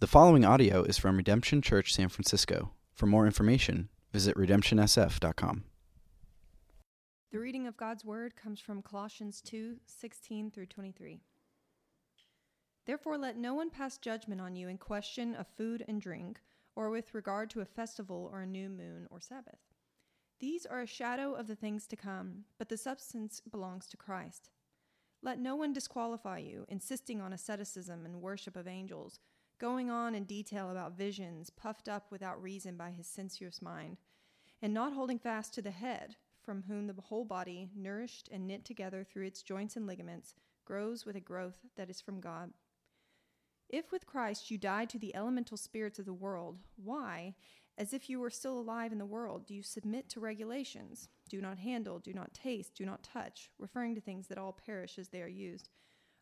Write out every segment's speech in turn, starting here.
The following audio is from Redemption Church San Francisco. For more information, visit redemptionsf.com. The reading of God's word comes from Colossians 2 16 through 23. Therefore, let no one pass judgment on you in question of food and drink, or with regard to a festival or a new moon or Sabbath. These are a shadow of the things to come, but the substance belongs to Christ. Let no one disqualify you, insisting on asceticism and worship of angels going on in detail about visions, puffed up without reason by his sensuous mind, and not holding fast to the head, from whom the whole body, nourished and knit together through its joints and ligaments, grows with a growth that is from God. If with Christ you died to the elemental spirits of the world, why, as if you were still alive in the world, do you submit to regulations? Do not handle, do not taste, do not touch, referring to things that all perish as they are used,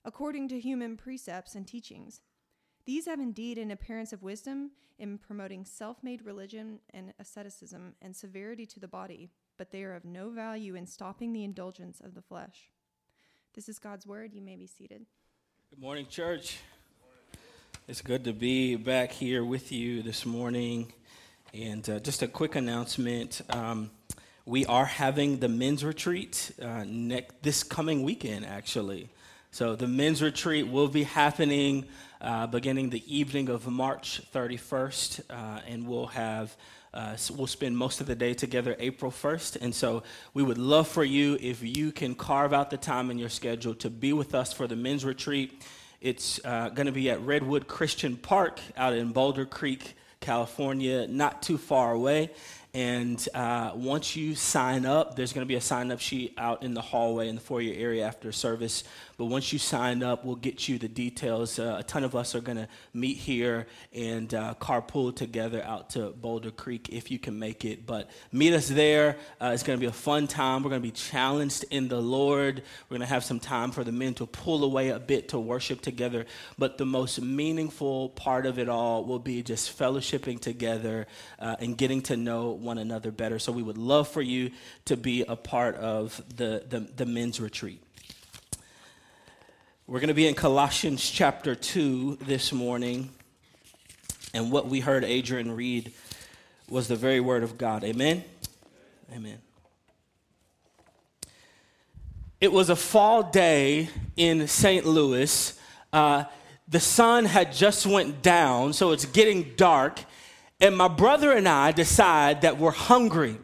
according to human precepts and teachings these have indeed an appearance of wisdom in promoting self made religion and asceticism and severity to the body, but they are of no value in stopping the indulgence of the flesh. This is God's word. You may be seated. Good morning, church. It's good to be back here with you this morning. And uh, just a quick announcement um, we are having the men's retreat uh, next, this coming weekend, actually. So the men's retreat will be happening uh, beginning the evening of March 31st, uh, and we'll have uh, we'll spend most of the day together April 1st. And so we would love for you if you can carve out the time in your schedule to be with us for the men's retreat. It's uh, going to be at Redwood Christian Park out in Boulder Creek, California, not too far away. And uh, once you sign up, there's going to be a sign up sheet out in the hallway in the foyer area after service. But once you sign up, we'll get you the details. Uh, a ton of us are going to meet here and uh, carpool together out to Boulder Creek if you can make it. But meet us there. Uh, it's going to be a fun time. We're going to be challenged in the Lord. We're going to have some time for the men to pull away a bit to worship together. But the most meaningful part of it all will be just fellowshipping together uh, and getting to know one another better. So we would love for you to be a part of the, the, the men's retreat. We're going to be in Colossians chapter 2 this morning. And what we heard Adrian read was the very word of God. Amen? Amen. It was a fall day in St. Louis. Uh, the sun had just went down, so it's getting dark. And my brother and I decide that we're hungry.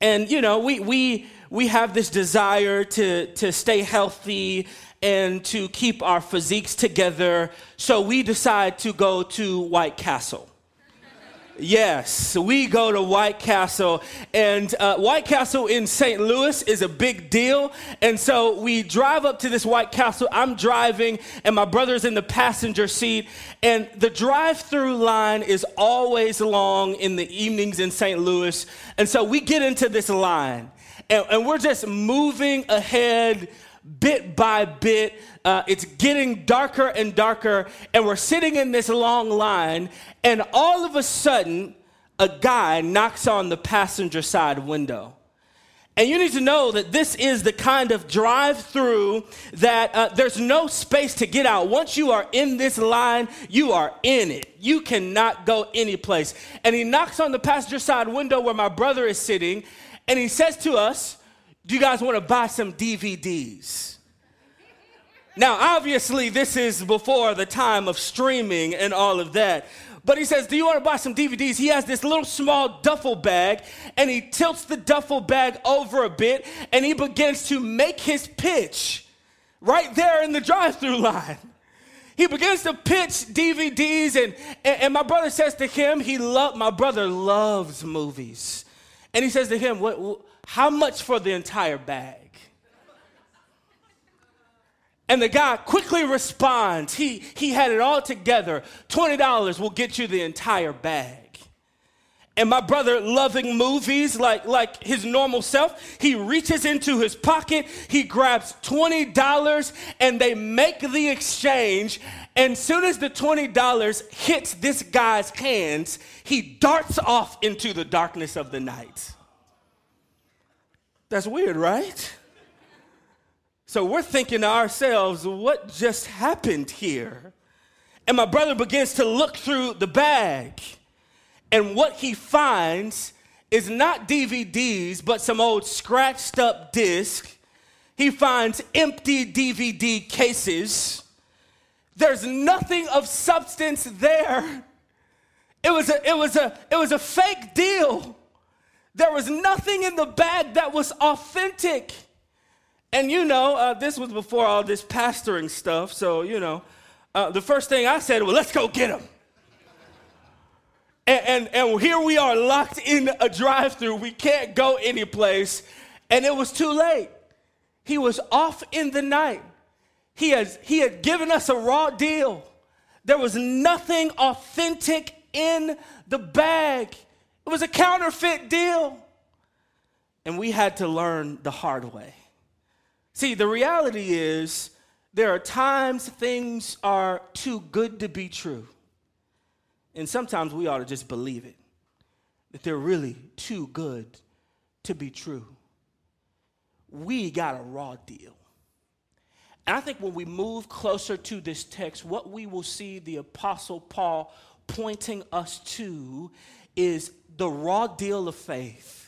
And, you know, we, we, we have this desire to, to stay healthy and to keep our physiques together. So we decide to go to White Castle. Yes, we go to White Castle, and uh, White Castle in St. Louis is a big deal. And so we drive up to this White Castle. I'm driving, and my brother's in the passenger seat. And the drive through line is always long in the evenings in St. Louis. And so we get into this line, and, and we're just moving ahead bit by bit. Uh, it's getting darker and darker, and we're sitting in this long line, and all of a sudden, a guy knocks on the passenger side window. And you need to know that this is the kind of drive through that uh, there's no space to get out. Once you are in this line, you are in it. You cannot go anyplace. And he knocks on the passenger side window where my brother is sitting, and he says to us, Do you guys want to buy some DVDs? Now, obviously, this is before the time of streaming and all of that. But he says, Do you want to buy some DVDs? He has this little small duffel bag and he tilts the duffel bag over a bit and he begins to make his pitch right there in the drive through line. He begins to pitch DVDs and, and, my brother says to him, he love my brother loves movies. And he says to him, what, how much for the entire bag? And the guy quickly responds. He, he had it all together. $20 will get you the entire bag. And my brother, loving movies like, like his normal self, he reaches into his pocket, he grabs $20, and they make the exchange. And soon as the $20 hits this guy's hands, he darts off into the darkness of the night. That's weird, right? So we're thinking to ourselves, what just happened here? And my brother begins to look through the bag. And what he finds is not DVDs, but some old scratched up disc. He finds empty DVD cases. There's nothing of substance there. It was a, it was a, it was a fake deal. There was nothing in the bag that was authentic. And you know, uh, this was before all this pastoring stuff. So, you know, uh, the first thing I said well, let's go get him. And, and, and here we are locked in a drive through. We can't go anyplace. And it was too late. He was off in the night. He, has, he had given us a raw deal. There was nothing authentic in the bag, it was a counterfeit deal. And we had to learn the hard way. See, the reality is there are times things are too good to be true. And sometimes we ought to just believe it, that they're really too good to be true. We got a raw deal. And I think when we move closer to this text, what we will see the Apostle Paul pointing us to is the raw deal of faith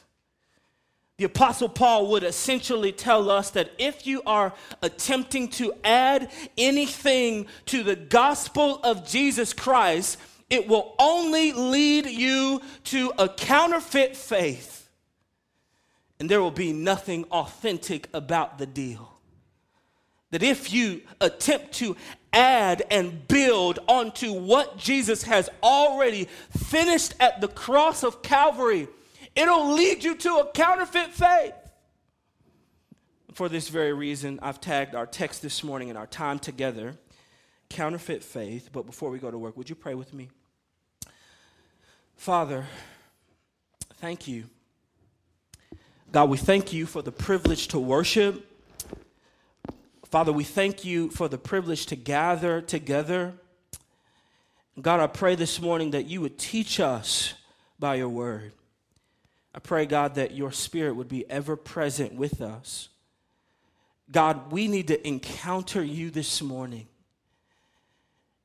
the Apostle Paul would essentially tell us that if you are attempting to add anything to the gospel of Jesus Christ, it will only lead you to a counterfeit faith. And there will be nothing authentic about the deal. That if you attempt to add and build onto what Jesus has already finished at the cross of Calvary, It'll lead you to a counterfeit faith. For this very reason, I've tagged our text this morning and our time together counterfeit faith. But before we go to work, would you pray with me? Father, thank you. God, we thank you for the privilege to worship. Father, we thank you for the privilege to gather together. God, I pray this morning that you would teach us by your word. I pray, God, that your spirit would be ever present with us. God, we need to encounter you this morning.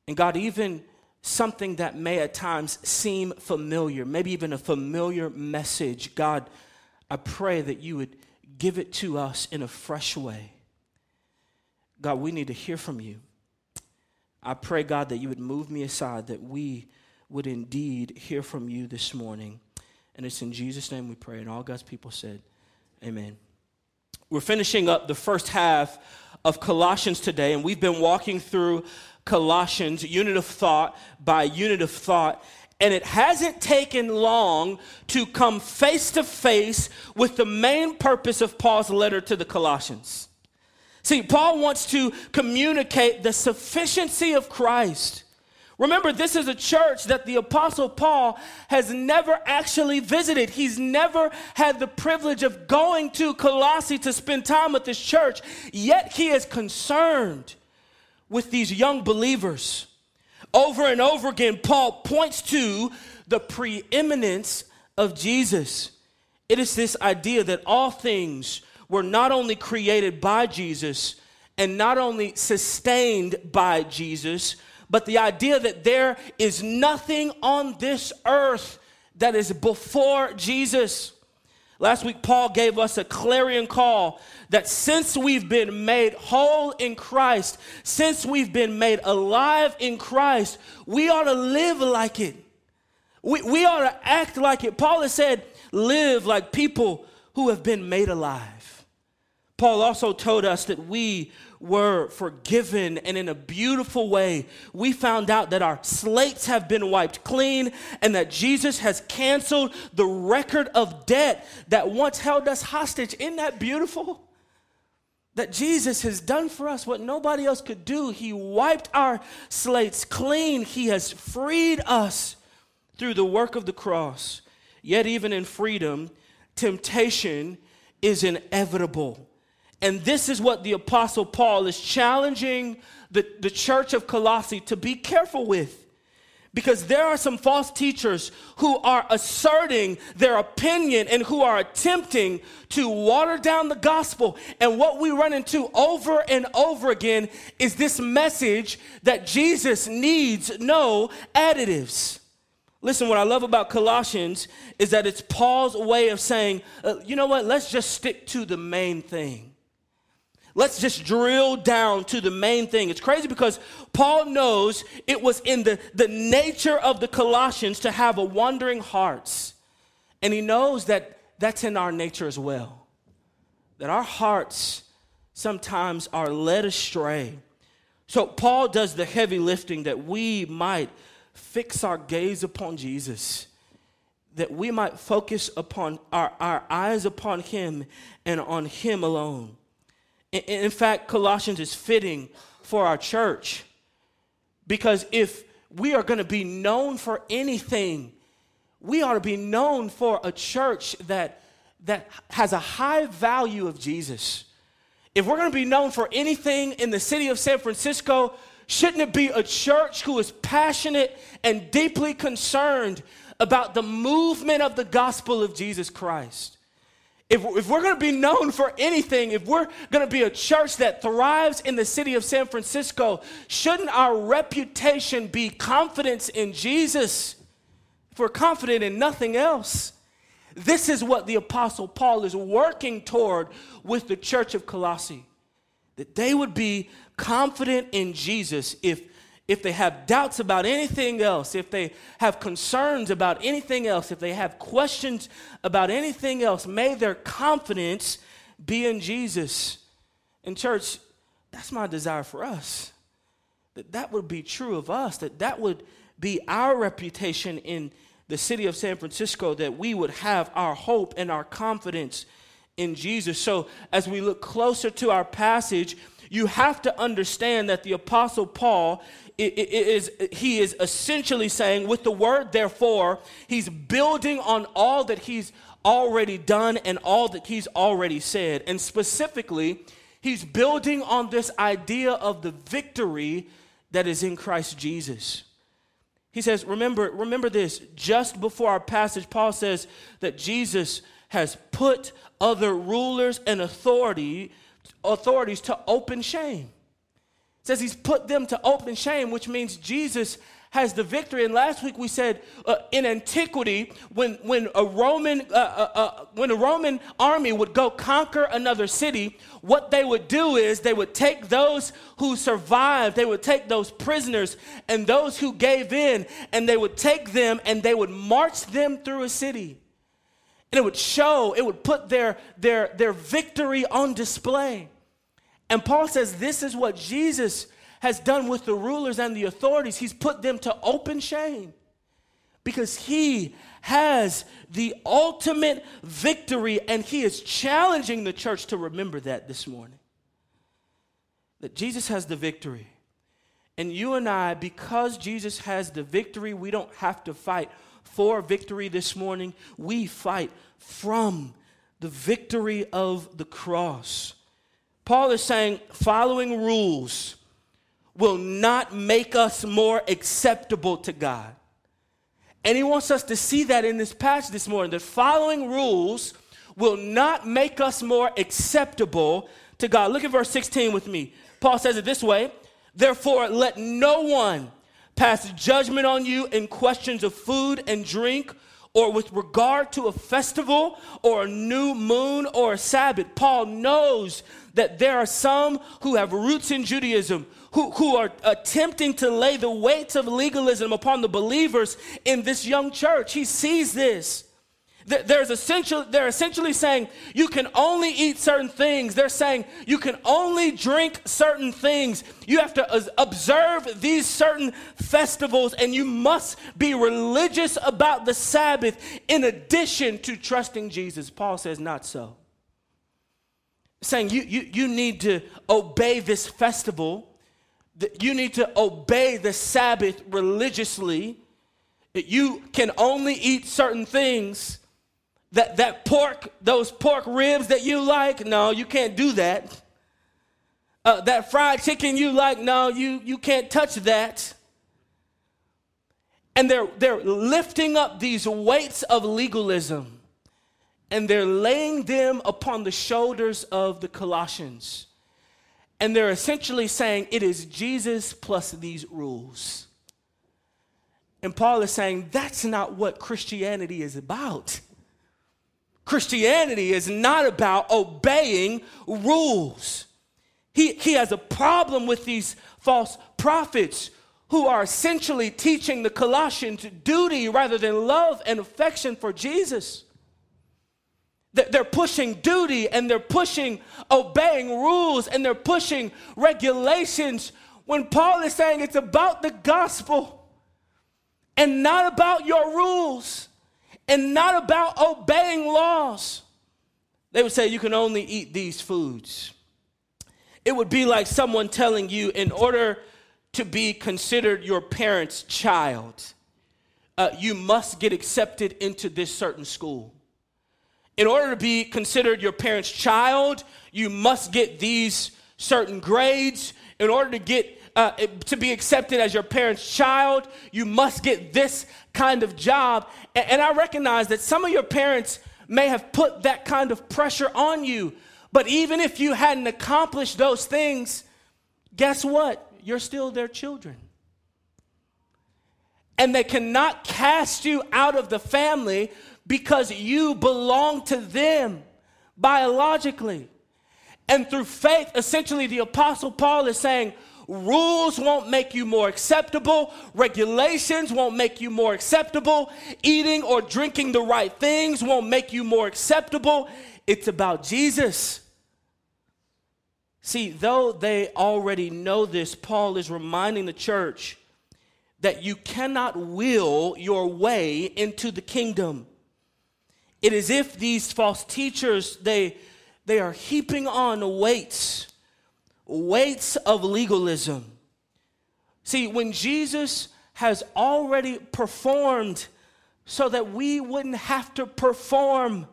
And God, even something that may at times seem familiar, maybe even a familiar message, God, I pray that you would give it to us in a fresh way. God, we need to hear from you. I pray, God, that you would move me aside, that we would indeed hear from you this morning. And it's in Jesus' name we pray. And all God's people said, Amen. We're finishing up the first half of Colossians today, and we've been walking through Colossians, unit of thought by unit of thought. And it hasn't taken long to come face to face with the main purpose of Paul's letter to the Colossians. See, Paul wants to communicate the sufficiency of Christ Remember, this is a church that the Apostle Paul has never actually visited. He's never had the privilege of going to Colossae to spend time with this church, yet he is concerned with these young believers. Over and over again, Paul points to the preeminence of Jesus. It is this idea that all things were not only created by Jesus and not only sustained by Jesus but the idea that there is nothing on this earth that is before Jesus. Last week, Paul gave us a clarion call that since we've been made whole in Christ, since we've been made alive in Christ, we ought to live like it. We, we ought to act like it. Paul has said, live like people who have been made alive. Paul also told us that we were forgiven. And in a beautiful way, we found out that our slates have been wiped clean and that Jesus has canceled the record of debt that once held us hostage. Isn't that beautiful? That Jesus has done for us what nobody else could do. He wiped our slates clean, He has freed us through the work of the cross. Yet, even in freedom, temptation is inevitable. And this is what the Apostle Paul is challenging the, the church of Colossae to be careful with. Because there are some false teachers who are asserting their opinion and who are attempting to water down the gospel. And what we run into over and over again is this message that Jesus needs no additives. Listen, what I love about Colossians is that it's Paul's way of saying, uh, you know what, let's just stick to the main thing. Let's just drill down to the main thing. It's crazy because Paul knows it was in the, the nature of the Colossians to have a wandering hearts. And he knows that that's in our nature as well. That our hearts sometimes are led astray. So Paul does the heavy lifting that we might fix our gaze upon Jesus, that we might focus upon our, our eyes upon him and on him alone. In, fact, Colossians is fitting for our church because if we are going to be known for anything, we ought to be known for a church that, that has a high value of Jesus. If we're going to be known for anything in the city of San Francisco, Shouldn't it be a church who is passionate and deeply concerned about the movement of the gospel of Jesus Christ? If, if we're going to be known for anything, if we're going to be a church that thrives in the city of San Francisco, shouldn't our reputation be confidence in Jesus? If we're confident in nothing else, this is what the Apostle Paul is working toward with the church of Colossae that they would be confident in Jesus if if they have doubts about anything else, if they have concerns about anything else, if they have questions about anything else, may their confidence be in Jesus. And church, that's my desire for us. That that would be true of us, that that would be our reputation in the city of San Francisco, that we would have our hope and our confidence in Jesus. So as we look closer to our passage, you have to understand that the apostle paul is he is essentially saying with the word therefore he's building on all that he's already done and all that he's already said. And specifically he's building on this idea of the victory that is in christ jesus. He says remember remember this. Just before our passage paul says that jesus has put other rulers and authority authorities to open shame. It says he's put them to open shame, which means Jesus has the victory. And last week we said uh, in antiquity, when, when, a Roman, uh, uh, uh, when a Roman army would go conquer another city, what they would do is they would take those who survived, they would take those prisoners and those who gave in, and they would take them and they would march them through a city. And it would show, it would put their, their, their victory on display. And Paul says this is what Jesus has done with the rulers and the authorities. He's put them to open shame because he has the ultimate victory and he is challenging the church to remember that this morning. That Jesus has the victory. And you and I, because Jesus has the victory, we don't have to fight for victory this morning, we fight from the victory of the cross. Paul is saying following rules will not make us more acceptable to God. And he wants us to see that in this passage this morning that following rules will not make us more acceptable to God. Look at verse 16 with me. Paul says it this way Therefore, let no one pass judgment on you in questions of food and drink or with regard to a festival or a new moon or a Sabbath. Paul knows that there are some who have roots in Judaism who, who are attempting to lay the weight of legalism upon the believers in this young church. He sees this. There's essential, they're essentially saying you can only eat certain things. They're saying you can only drink certain things. You have to observe these certain festivals, and you must be religious about the Sabbath in addition to trusting Jesus. Paul says, not so. Saying you, you, you need to obey this festival, you need to obey the Sabbath religiously. You can only eat certain things that, that pork, those pork ribs that you like, no, you can't do that. Uh, that fried chicken you like, no, you, you can't touch that. And they're, they're lifting up these weights of legalism and they're laying them upon the shoulders of the Colossians. And they're essentially saying it is Jesus plus these rules. And Paul is saying that's not what Christianity is about. Christianity is not about obeying rules. He, he has a problem with these false prophets who are essentially teaching the Colossians duty rather than love and affection for Jesus. They're pushing duty and they're pushing obeying rules and they're pushing regulations when Paul is saying it's about the gospel and not about your rules and not about obeying laws. They would say you can only eat these foods. It would be like someone telling you, in order to be considered your parent's child, uh, you must get accepted into this certain school. In order to be considered your parent's child, you must get these certain grades. In order to get uh, to be accepted as your parent's child, you must get this kind of job. And, and I recognize that some of your parents may have put that kind of pressure on you. But even if you hadn't accomplished those things, guess what? You're still their children. And they cannot cast you out of the family because you belong to them biologically. And through faith, essentially, the Apostle Paul is saying, Rules won't make you more acceptable. Regulations won't make you more acceptable. Eating or drinking the right things won't make you more acceptable. It's about Jesus. See, though they already know this, Paul is reminding the church that you cannot will your way into the kingdom. It is if these false teachers they they are heaping on weights weights of legalism. See, when Jesus has already performed so that we wouldn't have to perform.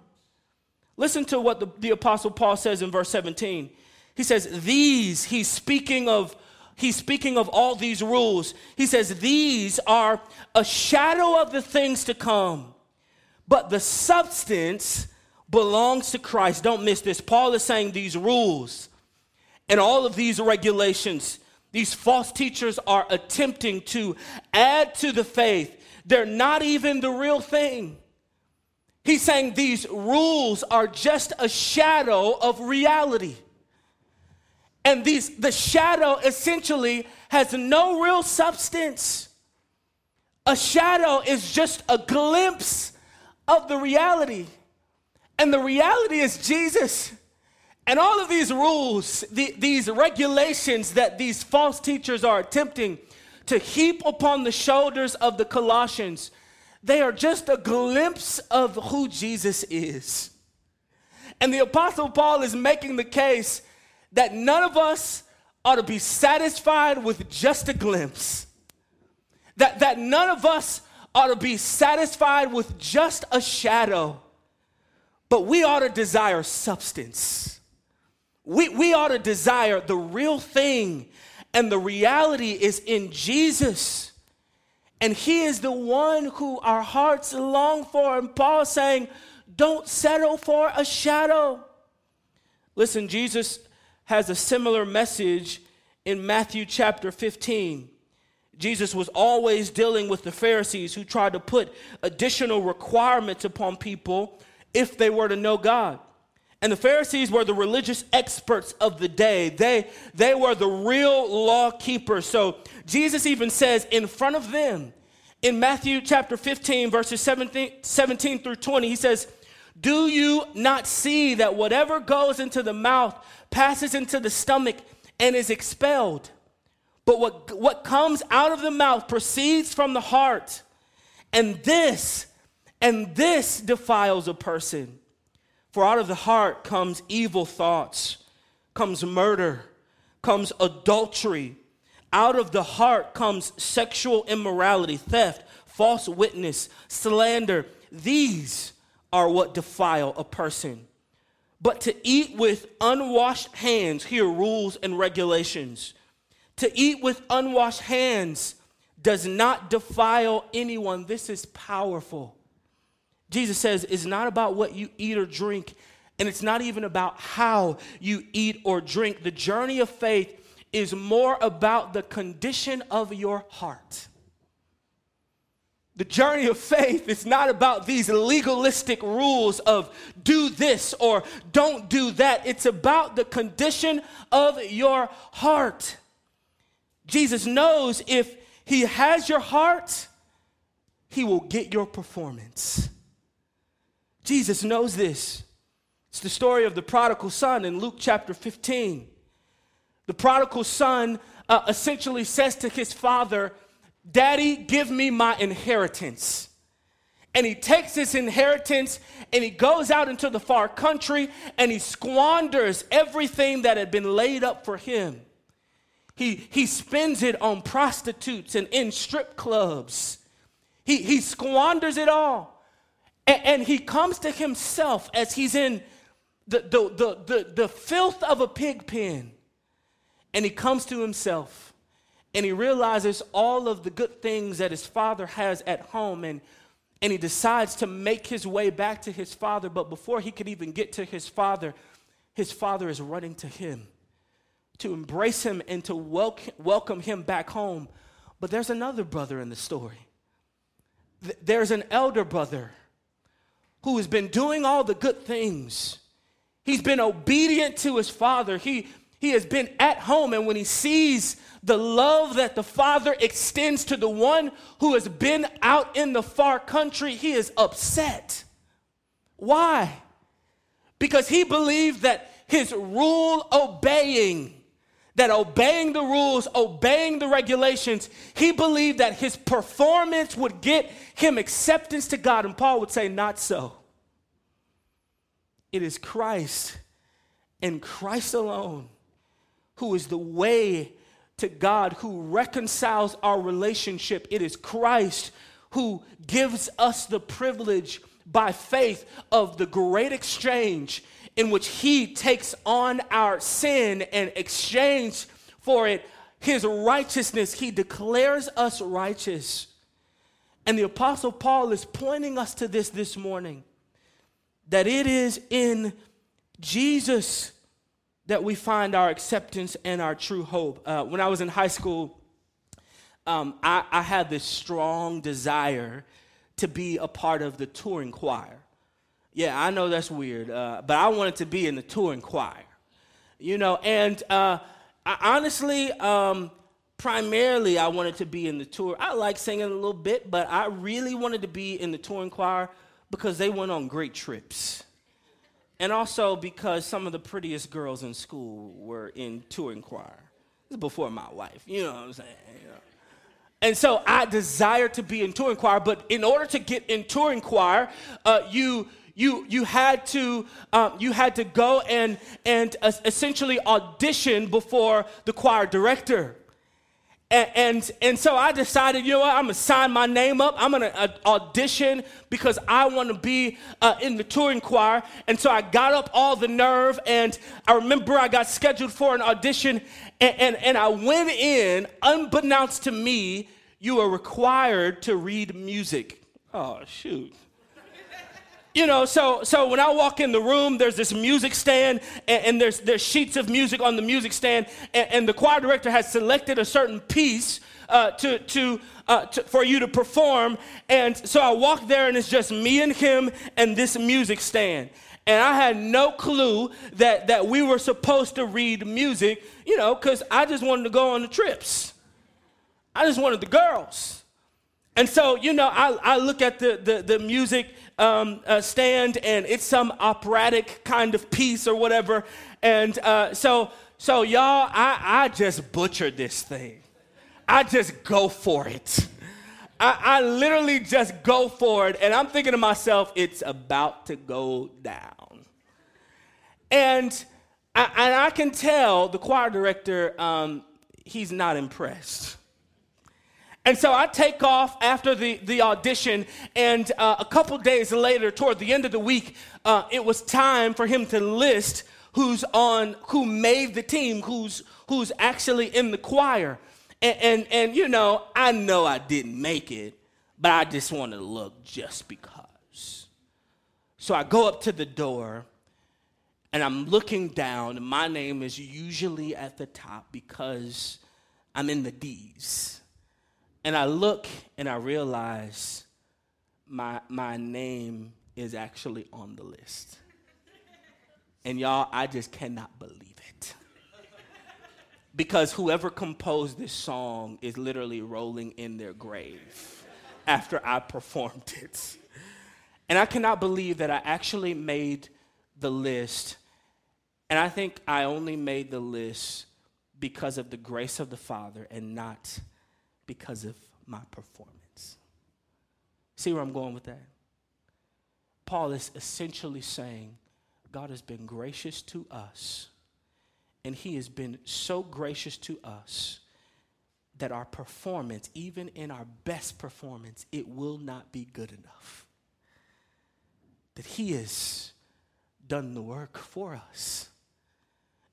Listen to what the, the apostle Paul says in verse 17. He says, These, he's speaking of he's speaking of all these rules. He says, These are a shadow of the things to come, but the substance belongs to Christ. Don't miss this. Paul is saying these rules and all of these regulations, these false teachers are attempting to add to the faith. They're not even the real thing. He's saying these rules are just a shadow of reality. And these the shadow essentially has no real substance. A shadow is just a glimpse of the reality. And the reality is Jesus. And all of these rules, the, these regulations that these false teachers are attempting to heap upon the shoulders of the Colossians, they are just a glimpse of who Jesus is. And the Apostle Paul is making the case that none of us ought to be satisfied with just a glimpse. That, that none of us ought to be satisfied with just a shadow, but we ought to desire substance we, we ought to desire the real thing, and the reality is in Jesus. And He is the one who our hearts long for. And Paul saying, Don't settle for a shadow. Listen, Jesus has a similar message in Matthew chapter 15. Jesus was always dealing with the Pharisees who tried to put additional requirements upon people if they were to know God. And the Pharisees were the religious experts of the day. They, they were the real law keepers. So Jesus even says in front of them in Matthew chapter 15, verses 17, 17 through 20, he says, Do you not see that whatever goes into the mouth passes into the stomach and is expelled? But what, what comes out of the mouth proceeds from the heart. And this, and this defiles a person. For out of the heart comes evil thoughts, comes murder, comes adultery. Out of the heart comes sexual immorality, theft, false witness, slander. These are what defile a person. But to eat with unwashed hands, here rules and regulations. To eat with unwashed hands does not defile anyone. This is powerful. Jesus says it's not about what you eat or drink, and it's not even about how you eat or drink. The journey of faith is more about the condition of your heart. The journey of faith is not about these legalistic rules of do this or don't do that. It's about the condition of your heart. Jesus knows if he has your heart, he will get your performance. Jesus knows this. It's the story of the prodigal son in Luke chapter 15. The prodigal son uh, essentially says to his father, Daddy, give me my inheritance. And he takes his inheritance and he goes out into the far country and he squanders everything that had been laid up for him. He, he spends it on prostitutes and in strip clubs. He, he squanders it all. And, and he comes to himself as he's in the, the, the, the, the filth of a pig pen. And he comes to himself and he realizes all of the good things that his father has at home. And, and he decides to make his way back to his father. But before he could even get to his father, his father is running to him to embrace him and to welcome, welcome him back home. But there's another brother in the story. There's an elder brother who has been doing all the good things. He's been obedient to his father. He, he has been at home, and when he sees the love that the father extends to the one who has been out in the far country, he is upset. Why? Because he believed that his rule obeying that obeying the rules, obeying the regulations, he believed that his performance would get him acceptance to God. And Paul would say, Not so. It is Christ and Christ alone who is the way to God, who reconciles our relationship. It is Christ who gives us the privilege by faith of the great exchange in which he takes on our sin and exchange for it his righteousness. He declares us righteous. And the Apostle Paul is pointing us to this this morning that it is in Jesus that we find our acceptance and our true hope. Uh, when I was in high school, um, I, I had this strong desire to be a part of the touring choir. Yeah, I know that's weird, uh, but I wanted to be in the touring choir, you know. And uh, I, honestly, um, primarily, I wanted to be in the tour. I like singing a little bit, but I really wanted to be in the touring choir because they went on great trips, and also because some of the prettiest girls in school were in touring choir. This is before my wife, you know what I'm saying? You know. And so I desired to be in touring choir, but in order to get in touring choir, uh, you you you had to um, you had to go and and uh, essentially audition before the choir director. And, and, and so I decided, you know what, I'm gonna sign my name up. I'm gonna uh, audition because I wanna be uh, in the touring choir. And so I got up all the nerve, and I remember I got scheduled for an audition, and, and, and I went in, unbeknownst to me, you are required to read music. Oh, shoot you know, so so when I walk in the room, there's this music stand, and, and there's there's sheets of music on the music stand, and, and the choir director has selected a certain piece uh, to to, uh, to for you to perform, and so I walk there, and it's just me and him and this music stand. And I had no clue that, that we were supposed to read music, you know, because I just wanted to go on the trips. I just wanted the girls. And so, you know, I, I look at the, the, the music um, uh, stand and it's some operatic kind of piece or whatever. And uh, so, so y'all, I, I just butchered this thing. I just go for it. I, I literally just go for it. And I'm thinking to myself, it's about to go down. And I, and I can tell the choir director, um, he's not impressed. And so I take off after the, the audition, and uh, a couple days later, toward the end of the week, uh, it was time for him to list who's on, who made the team, who's, who's actually in the choir. And, and, and, you know, I know I didn't make it, but I just wanted to look just because. So I go up to the door and I'm looking down, and my name is usually at the top because I'm in the D's. And I look and I realize my, my name is actually on the list. And y'all, I just cannot believe it. Because whoever composed this song is literally rolling in their grave after I performed it. And I cannot believe that I actually made the list. And I think I only made the list because of the grace of the Father and not because of my performance. See where I'm going with that? Paul is essentially saying God has been gracious to us, and He has been so gracious to us that our performance, even in our best performance, it will not be good enough. That He has done the work for us.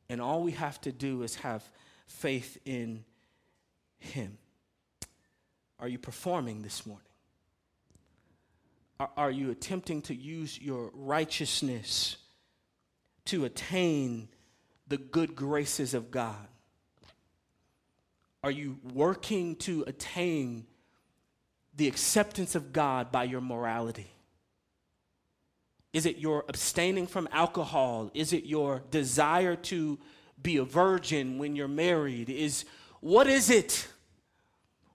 And all we have to do is have faith in Him. Are you performing this morning? Are, are you attempting to use your righteousness to attain the good graces of God? Are you working to attain the acceptance of God by your morality? Is it your abstaining from alcohol? Is it your desire to be a virgin when you're married? Is what is it?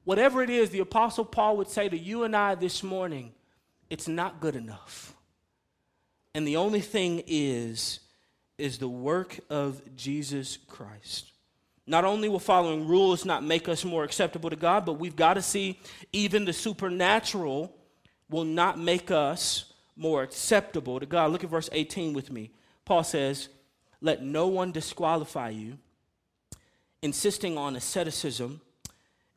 Whatever it is, the apostle Paul would say to you and I this morning, it's not good enough. And the only thing is, is the work of Jesus Christ. Not only will following rules not make us more acceptable to God, but we've got to see even the supernatural will not make us more acceptable to God. Look at verse 18 with me. Paul says, Let no one disqualify you, insisting on asceticism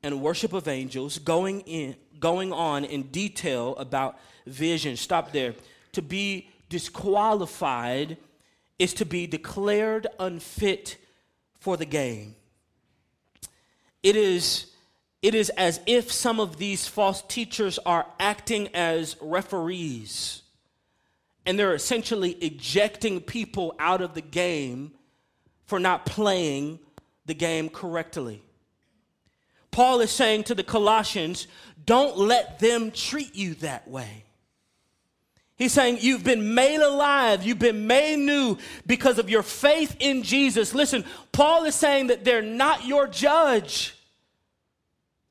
and worship of angels, going in going on in detail about vision. Stop there. To be disqualified is to be declared unfit for the game. It is, it is as if some of these false teachers are acting as referees and they're essentially ejecting people out of the game for not playing the game correctly. Paul is saying to the Colossians, don't let them treat you that way. He's saying you've been made alive, you've been made new because of your faith in Jesus. Listen, Paul is saying that they're not your judge.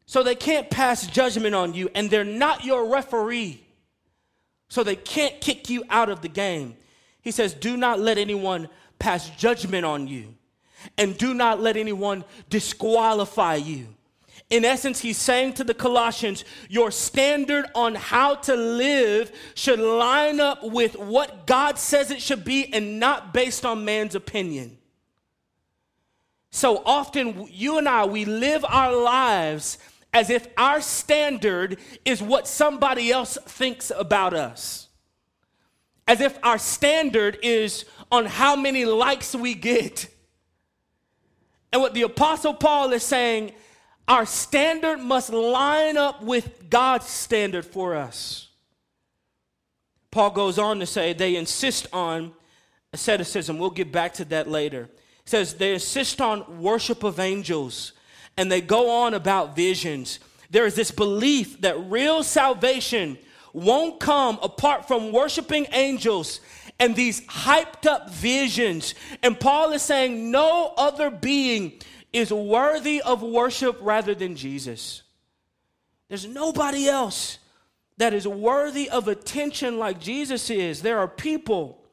So they can't pass judgment on you, and they're not your referee. So they can't kick you out of the game. He says, Do not let anyone pass judgment on you, and do not let anyone disqualify you. In essence, he's saying to the Colossians, your standard on how to live should line up with what God says it should be and not based on man's opinion. So often, you and I, we live our lives as if our standard is what somebody else thinks about us. As if our standard is on how many likes we get. And what the Apostle Paul is saying our standard must line up with God's standard for us. Paul goes on to say they insist on asceticism. We'll get back to that later. He says they insist on worship of angels and they go on about visions. There is this belief that real salvation won't come apart from worshiping angels and these hyped up visions. And Paul is saying no other being is worthy of worship rather than Jesus. There's nobody else that is worthy of attention like Jesus is. There are people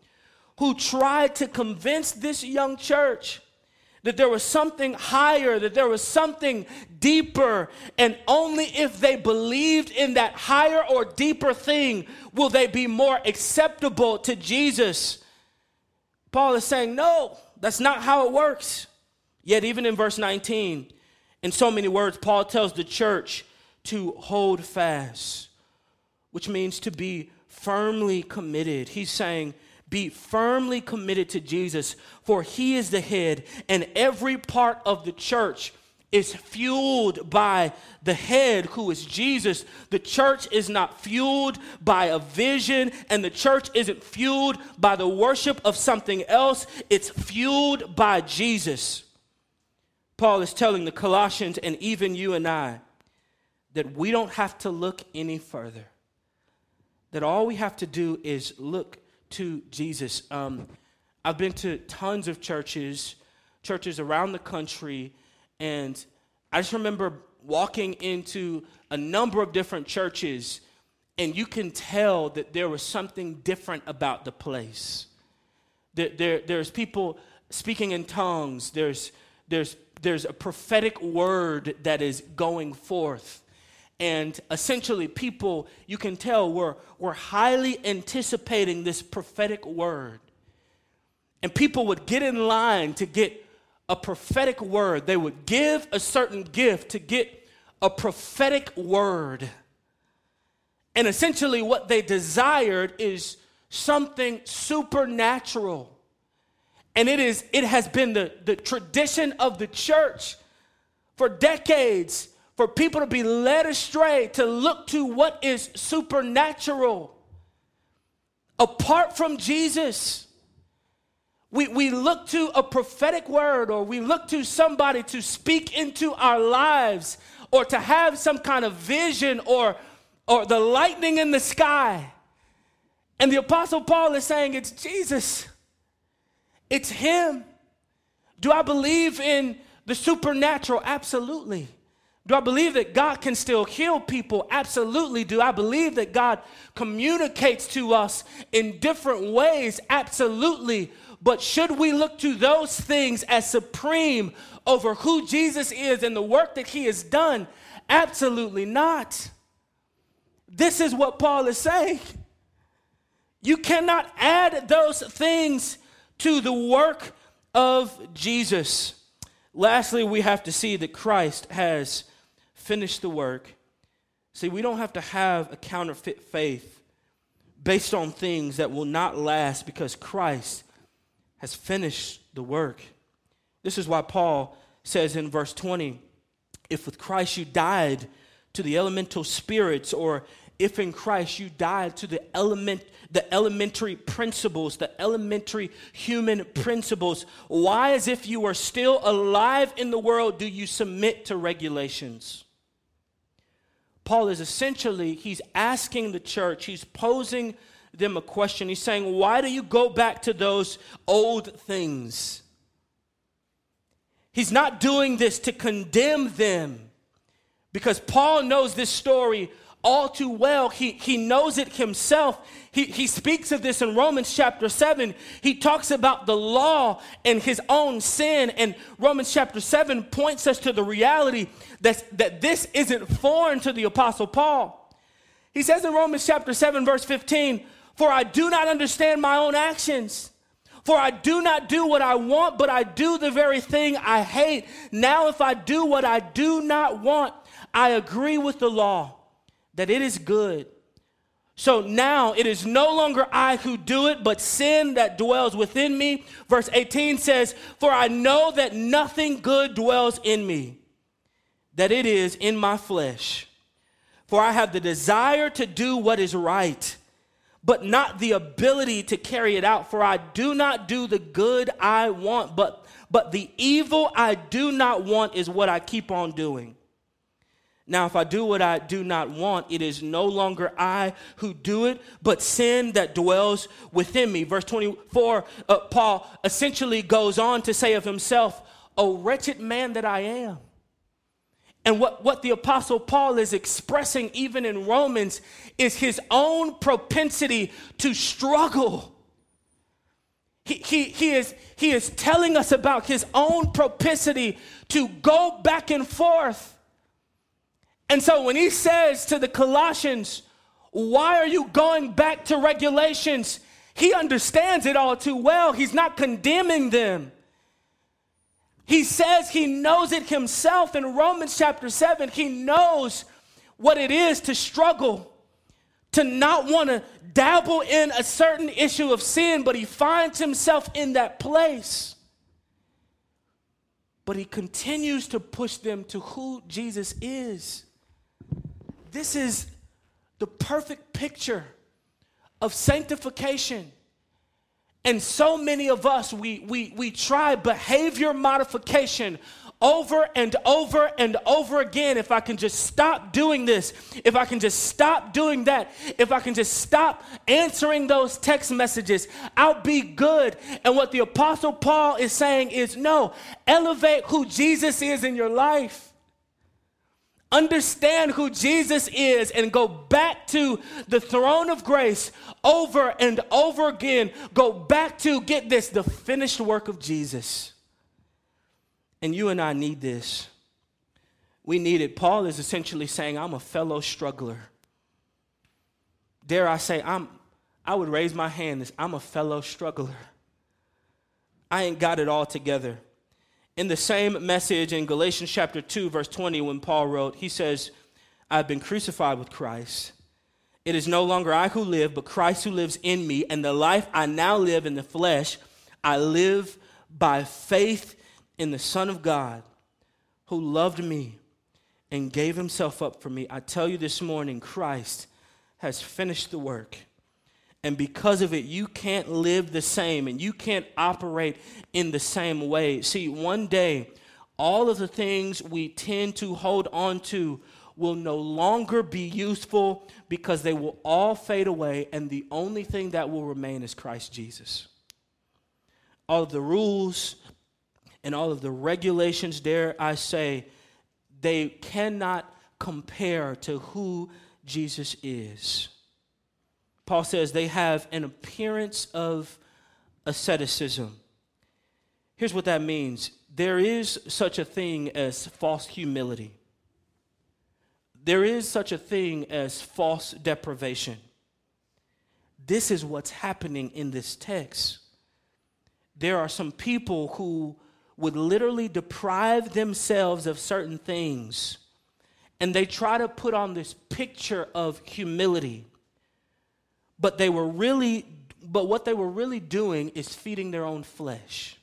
who tried to convince this young church that there was something higher, that there was something deeper, and only if they believed in that higher or deeper thing will they be more acceptable to Jesus. Paul is saying, no, that's not how it works. Yet, even in verse 19, in so many words, Paul tells the church to hold fast, which means to be firmly committed. He's saying, be firmly committed to Jesus, for he is the head, and every part of the church is fueled by the head who is Jesus. The church is not fueled by a vision, and the church isn't fueled by the worship of something else. It's fueled by Jesus. Paul is telling the Colossians and even you and I that we don't have to look any further, that all we have to do is look to Jesus. Um, I've been to tons of churches, churches around the country and I just remember walking into a number of different churches, and you can tell that there was something different about the place. There, there, there's people speaking in tongues, there's, there's, there's a prophetic word that is going forth. And essentially, people, you can tell, were, were highly anticipating this prophetic word. And people would get in line to get a prophetic word. They would give a certain gift to get a prophetic word. And essentially, what they desired is something supernatural. And it is it has been the, the tradition of the church for decades for people to be led astray to look to what is supernatural apart from Jesus. We, we look to a prophetic word or we look to somebody to speak into our lives or to have some kind of vision or, or the lightning in the sky. And the Apostle Paul is saying, It's Jesus, it's Him. Do I believe in the supernatural? Absolutely. Do I believe that God can still heal people? Absolutely. Do I believe that God communicates to us in different ways? Absolutely. But should we look to those things as supreme over who Jesus is and the work that he has done? Absolutely not. This is what Paul is saying. You cannot add those things to the work of Jesus. Lastly, we have to see that Christ has finished the work. See, we don't have to have a counterfeit faith based on things that will not last because Christ has finished the work. This is why Paul says in verse 20 if with Christ you died to the elemental spirits, or if in Christ you died to the element the elementary principles, the elementary human principles, why as if you are still alive in the world do you submit to regulations? Paul is essentially he's asking the church, he's posing them a question. He's saying, Why do you go back to those old things? He's not doing this to condemn them because Paul knows this story all too well. He, he knows it himself. He, he speaks of this in Romans chapter 7. He talks about the law and his own sin. And Romans chapter 7 points us to the reality that, that this isn't foreign to the Apostle Paul. He says in Romans chapter 7, verse 15, for I do not understand my own actions. For I do not do what I want, but I do the very thing I hate. Now, if I do what I do not want, I agree with the law that it is good. So now it is no longer I who do it, but sin that dwells within me. Verse 18 says, For I know that nothing good dwells in me, that it is in my flesh. For I have the desire to do what is right but not the ability to carry it out. For I do not do the good I want, but, but the evil I do not want is what I keep on doing. Now, if I do what I do not want, it is no longer I who do it, but sin that dwells within me. Verse 24, uh, Paul essentially goes on to say of himself, O wretched man that I am. And what, what the Apostle Paul is expressing, even in Romans, is his own propensity to struggle. He, he, he, is, he is telling us about his own propensity to go back and forth. And so when he says to the Colossians, Why are you going back to regulations? He understands it all too well. He's not condemning them. He says he knows it himself in Romans chapter 7. He knows what it is to struggle, to not want to dabble in a certain issue of sin, but he finds himself in that place. but he continues to push them to who Jesus is. This is the perfect picture of sanctification. And so many of us, we, we, we try behavior modification over and over and over again. If I can just stop doing this, if I can just stop doing that, if I can just stop answering those text messages, I'll be good. And what the Apostle Paul is saying is no, elevate who Jesus is in your life. Understand who Jesus is and go back to the throne of grace over and over again. Go back to, get this, the finished work of Jesus. And you and I need this. We need it. Paul is essentially saying, I'm a fellow struggler. Dare I say, I'm, I would raise my hand this I'm a fellow struggler. I ain't got it all together. In the same message in Galatians chapter 2, verse 20, when Paul wrote, he says, I've been crucified with Christ. It is no longer I who live, but Christ who lives in me. And the life I now live in the flesh, I live by faith in the Son of God who loved me and gave himself up for me. I tell you this morning, Christ has finished the work. And because of it, you can't live the same and you can't operate in the same way. See, one day, all of the things we tend to hold on to will no longer be useful because they will all fade away, and the only thing that will remain is Christ Jesus. All of the rules, and all of the regulations, dare I say, they cannot compare to who Jesus is. Paul says they have an appearance of asceticism. Here's what that means there is such a thing as false humility, there is such a thing as false deprivation. This is what's happening in this text. There are some people who would literally deprive themselves of certain things. And they try to put on this picture of humility. But they were really, but what they were really doing is feeding their own flesh.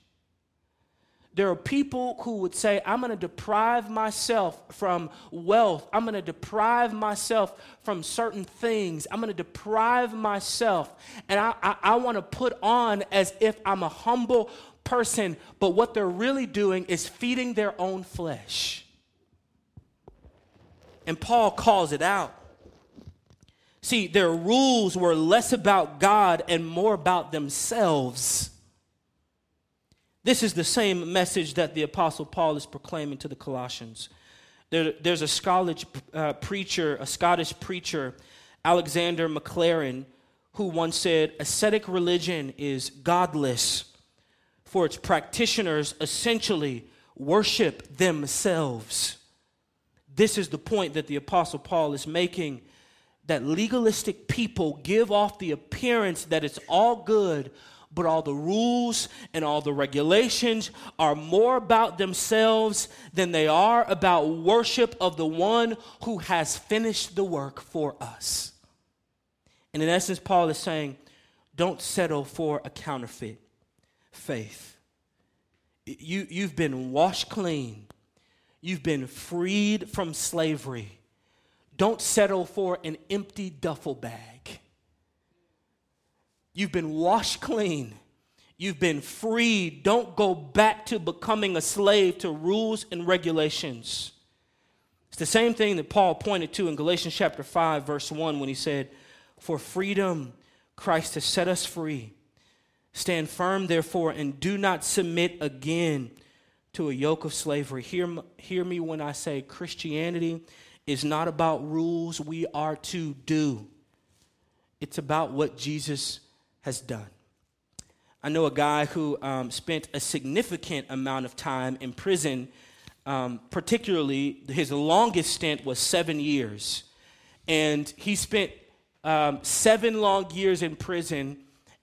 There are people who would say, I'm going to deprive myself from wealth. I'm going to deprive myself from certain things. I'm going to deprive myself. And I, I, I want to put on as if I'm a humble person, but what they're really doing is feeding their own flesh. And Paul calls it out. See, their rules were less about God and more about themselves. This is the same message that the Apostle Paul is proclaiming to the Colossians. There, there's a Scottish uh, preacher, a Scottish preacher, Alexander Maclaren, who once said, Ascetic religion is godless for its practitioners essentially worship themselves. This is the point that the Apostle Paul is making that legalistic people give off the appearance that it's all good, but all the rules and all the regulations are more about themselves than they are about worship of the one who has finished the work for us. And in essence, Paul is saying, don't settle for a counterfeit faith. You, you've been washed clean, you've been freed from slavery. Don't settle for an empty duffel bag. You've been washed clean. You've been freed. Don't go back to becoming a slave to rules and regulations. It's the same thing that Paul pointed to in Galatians chapter 5, verse 1, when he said, For freedom, Christ has set us free. Stand firm, therefore, and do not submit again to a yoke of slavery. Hear, hear me when I say Christianity is not about rules we are to do, it's about what Jesus has done. I know a guy who um, spent a significant amount of time in prison, um, particularly his longest stint was seven years. And he spent um, seven long years in prison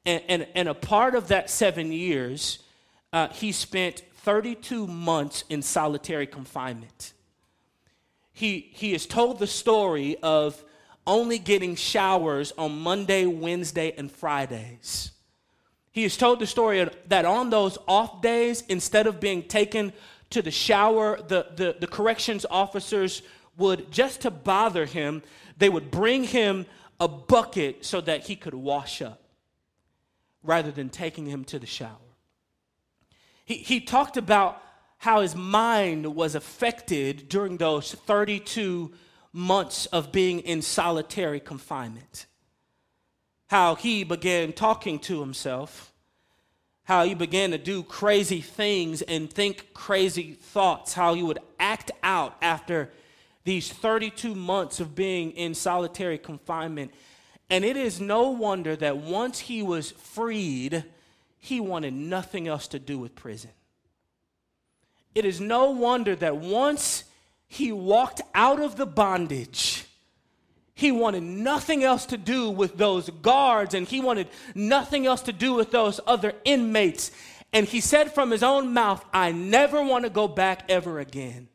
and, and, and a part of that seven years, uh, he spent 32 months in solitary confinement. He, he has told the story of only getting showers on Monday, Wednesday, and Fridays. He has told the story that on those off days, instead of being taken to the shower. The, the, the corrections officers would, just to bother him, they would bring him a bucket so that he could wash up rather than taking him to the shower. He, he talked about how his mind was affected during those 32 months of being in solitary confinement. How he began talking to himself, how he began to do crazy things and think crazy thoughts, how he would act out after these 32 months of being in solitary confinement. And it is no wonder that once he was freed, he wanted nothing else to do with prison. It is no wonder that once he walked out of the bondage, he wanted nothing else to do with those guards and he wanted nothing else to do with those other inmates. And he said from his own mouth, I never want to go back ever again.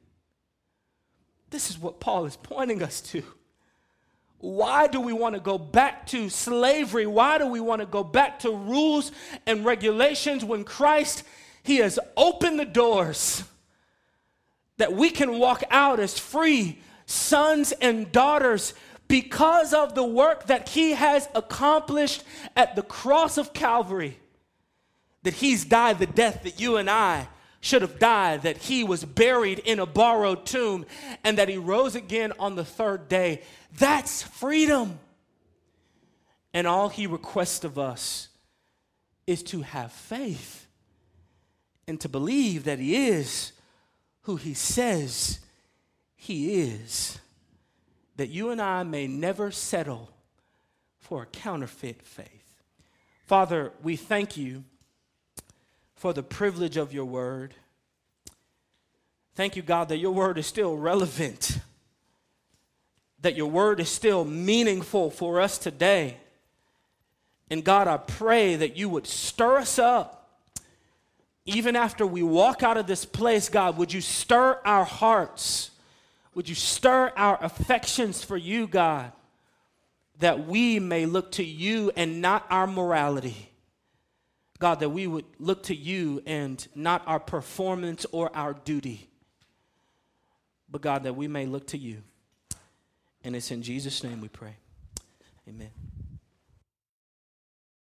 This is what Paul is pointing us to. Why do we want to go back to slavery? Why do we want to go back to rules and regulations when Christ, He has opened the doors that we can walk out as free sons and daughters because of the work that He has accomplished at the cross of Calvary? That He's died the death that you and I should have died, that he was buried in a borrowed tomb, and that he rose again on the third day. That's freedom. And all he requests of us is to have faith and to believe that he is who he says he is. That you and I may never settle for a counterfeit faith. Father, we thank you for the privilege of your word. Thank you, God, that your word is still relevant, that your word is still meaningful for us today. And God, I pray that you would stir us up. Even after we walk out of this place, God, would you stir our hearts? Would you stir our affections for you, God, that we may look to you and not our morality? God, that we would look to you and not our performance or our duty, but God, that we may look to you. And it's in Jesus' name we pray. Amen.